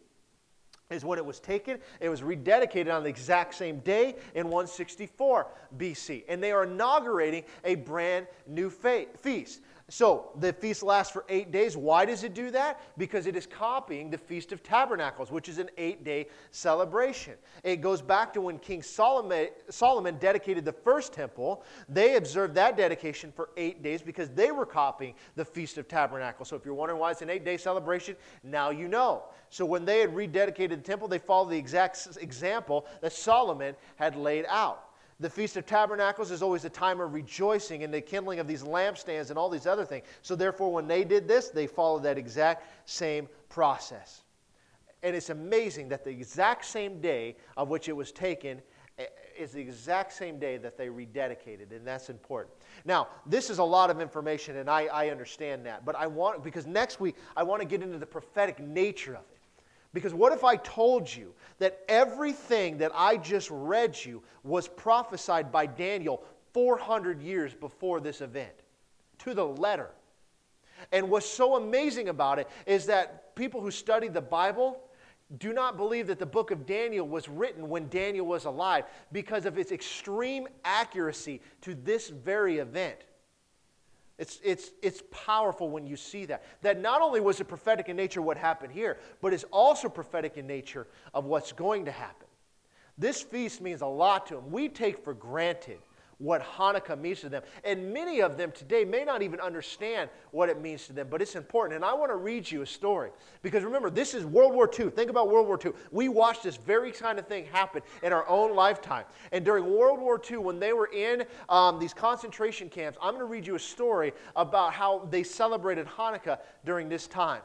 is when it was taken. It was rededicated on the exact same day in 164 BC. And they are inaugurating a brand new fe- feast. So the feast lasts for eight days. Why does it do that? Because it is copying the Feast of Tabernacles, which is an eight day celebration. It goes back to when King Solomon, Solomon dedicated the first temple. They observed that dedication for eight days because they were copying the Feast of Tabernacles. So if you're wondering why it's an eight day celebration, now you know. So when they had rededicated the temple, they followed the exact example that Solomon had laid out. The Feast of Tabernacles is always a time of rejoicing and the kindling of these lampstands and all these other things. So, therefore, when they did this, they followed that exact same process. And it's amazing that the exact same day of which it was taken eh, is the exact same day that they rededicated, and that's important. Now, this is a lot of information, and I, I understand that, but I want, because next week I want to get into the prophetic nature of it. Because what if I told you that everything that I just read you was prophesied by Daniel 400 years before this event? To the letter. And what's so amazing about it is that people who study the Bible do not believe that the book of Daniel was written when Daniel was alive because of its extreme accuracy to this very event. It's, it's, it's powerful when you see that. That not only was it prophetic in nature what happened here, but it's also prophetic in nature of what's going to happen. This feast means a lot to them. We take for granted what Hanukkah means to them. And many of them today may not even understand what it means to them, but it's important. And I want to read you a story. Because remember, this is World War II. Think about World War II. We watched this very kind of thing happen in our own lifetime. And during World War II, when they were in um, these concentration camps, I'm going to read you a story about how they celebrated Hanukkah during this time.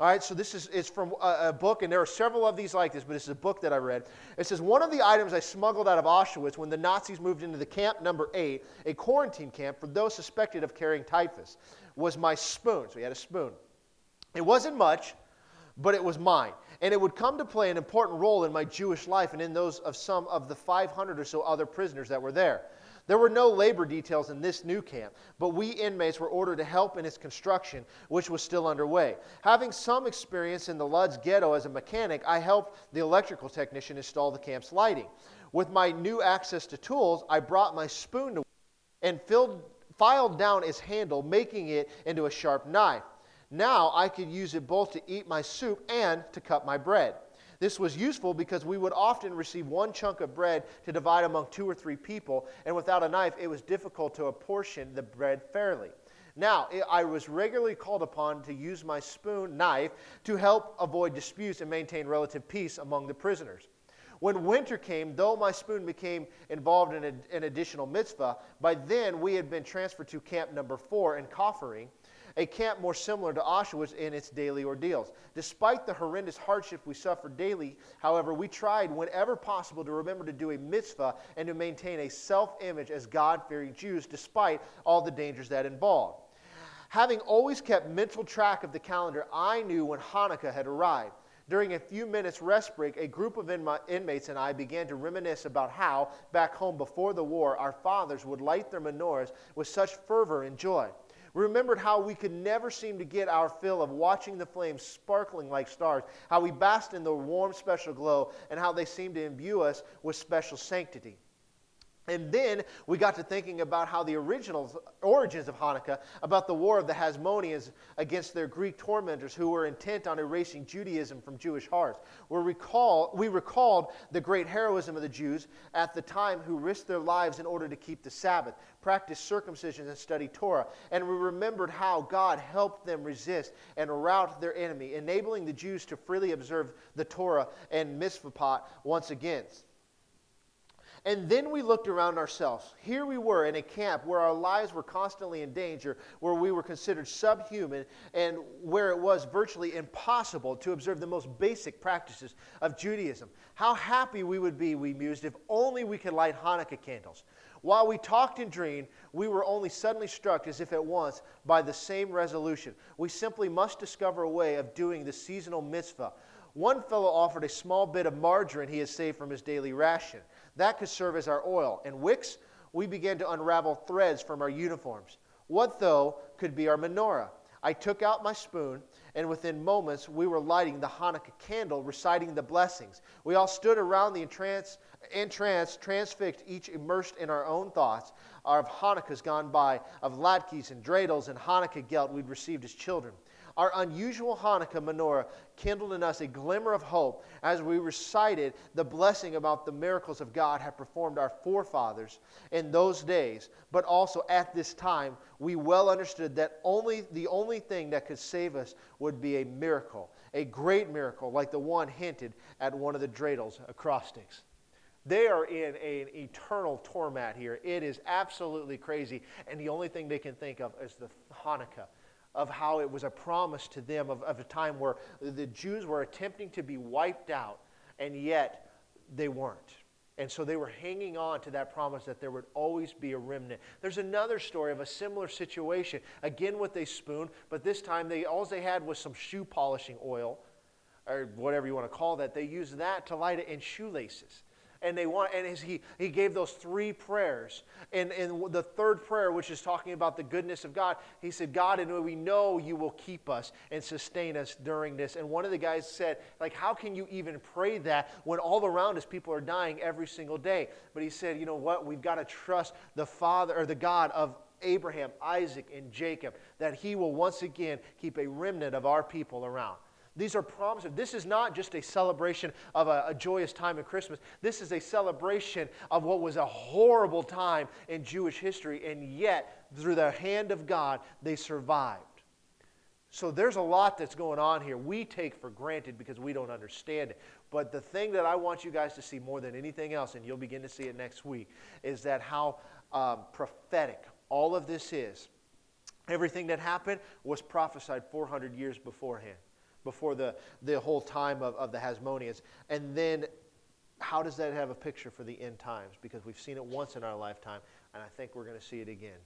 All right, so this is from a, a, book, and there are several of these like this, but this is a book that I read. It says one of the items I smuggled out of Auschwitz when the Nazis moved into the camp number eight, a quarantine camp for those suspected of carrying typhus, was my spoon. So he had a spoon. It wasn't much, but it was mine, and it would come to play an important role in my Jewish life and in those of some of the 500 or so other prisoners that were there. There were no labor details in this new camp, but we inmates were ordered to help in its construction, which was still underway. Having some experience in the Lodz ghetto as a mechanic, I helped the electrical technician install the camp's lighting. With my new access to tools, I brought my spoon to and filled, filed down its handle, making it into a sharp knife. Now I could use it both to eat my soup and to cut my bread. This was useful because we would often receive one chunk of bread to divide among two or three people, and without a knife, it was difficult to apportion the bread fairly. Now, I was regularly called upon to use my spoon knife to help avoid disputes and maintain relative peace among the prisoners. When winter came, though my spoon became involved in an additional mitzvah, by then we had been transferred to camp number four in Kaufering, a camp more similar to Auschwitz in its daily ordeals. Despite the horrendous hardship we suffered daily, however, we tried whenever possible to remember to do a mitzvah and to maintain a self image as God fearing Jews despite all the dangers that involved. Having always kept mental track of the calendar, I knew when Hanukkah had arrived. During a few minutes rest break, a group of inmates and I began to reminisce about how, back home before the war, our fathers would light their menorahs with such fervor and joy. We remembered how we could never seem to get our fill of watching the flames sparkling like stars, how we basked in the warm, special glow, and how they seemed to imbue us with special sanctity. And then we got to thinking about how the original origins of Hanukkah, about the war of the Hasmoneans against their Greek tormentors who were intent on erasing Judaism from Jewish hearts. we recall, we recalled the great heroism of the Jews at the time who risked their lives in order to keep the Sabbath, practice circumcision, and study Torah. And we remembered how God helped them resist and rout their enemy, enabling the Jews to freely observe the Torah and mitzvah once again. And then we looked around ourselves. Here we were in a camp where our lives were constantly in danger, where we were considered subhuman, and where it was virtually impossible to observe the most basic practices of Judaism. How happy we would be, we mused, if only we could light Hanukkah candles. While we talked and dreamed, we were only suddenly struck, as if at once, by the same resolution. We simply must discover a way of doing the seasonal mitzvah. One fellow offered a small bit of margarine he had saved from his daily ration. That could serve as our oil. And wicks, we began to unravel threads from our uniforms. What, though, could be our menorah? I took out my spoon and within moments we were lighting the Hanukkah candle, reciting the blessings. We all stood around the entrance, entrance transfixed, each immersed in our own thoughts of Hanukkahs gone by, of latkes and dreidels and Hanukkah gelt we'd received as children. Our unusual Hanukkah menorah kindled in us a glimmer of hope as we recited the blessing about the miracles of God had performed our forefathers in those days. But also at this time, we well understood that only the only thing that could save us would be a miracle, a great miracle like the one hinted at one of the dreidels acrostics. They are in an eternal torment here. It is absolutely crazy. And the only thing they can think of is the Hanukkah of how it was a promise to them of, of a time where the Jews were attempting to be wiped out, and yet they weren't. And so they were hanging on to that promise that there would always be a remnant. There's another story of a similar situation, again with a spoon, but this time they all they had was some shoe polishing oil, or whatever you want to call that. They used that to light it in shoelaces and they want and he, he gave those three prayers. And, and the third prayer which is talking about the goodness of god he said god and we know you will keep us and sustain us during this. And one of the guys said like how can you even pray that when all around us people are dying every single day? But he said you know what? We've got to trust the father or the god of abraham isaac and jacob that he will once again keep a remnant of our people around these are promises. This is not just a celebration of a, a, joyous time in Christmas. This is a celebration of what was a horrible time in Jewish history, and yet, through the hand of God, they survived. So there's a lot that's going on here. We take for granted because we don't understand it. But the thing that I want you guys to see more than anything else, and you'll begin to see it next week, is that how um, prophetic all of this is. Everything that happened was prophesied 400 years beforehand before the, the whole time of, of the Hasmoneans. And then how does that have a picture for the end times? Because we've seen it once in our lifetime, and I think we're going to see it again.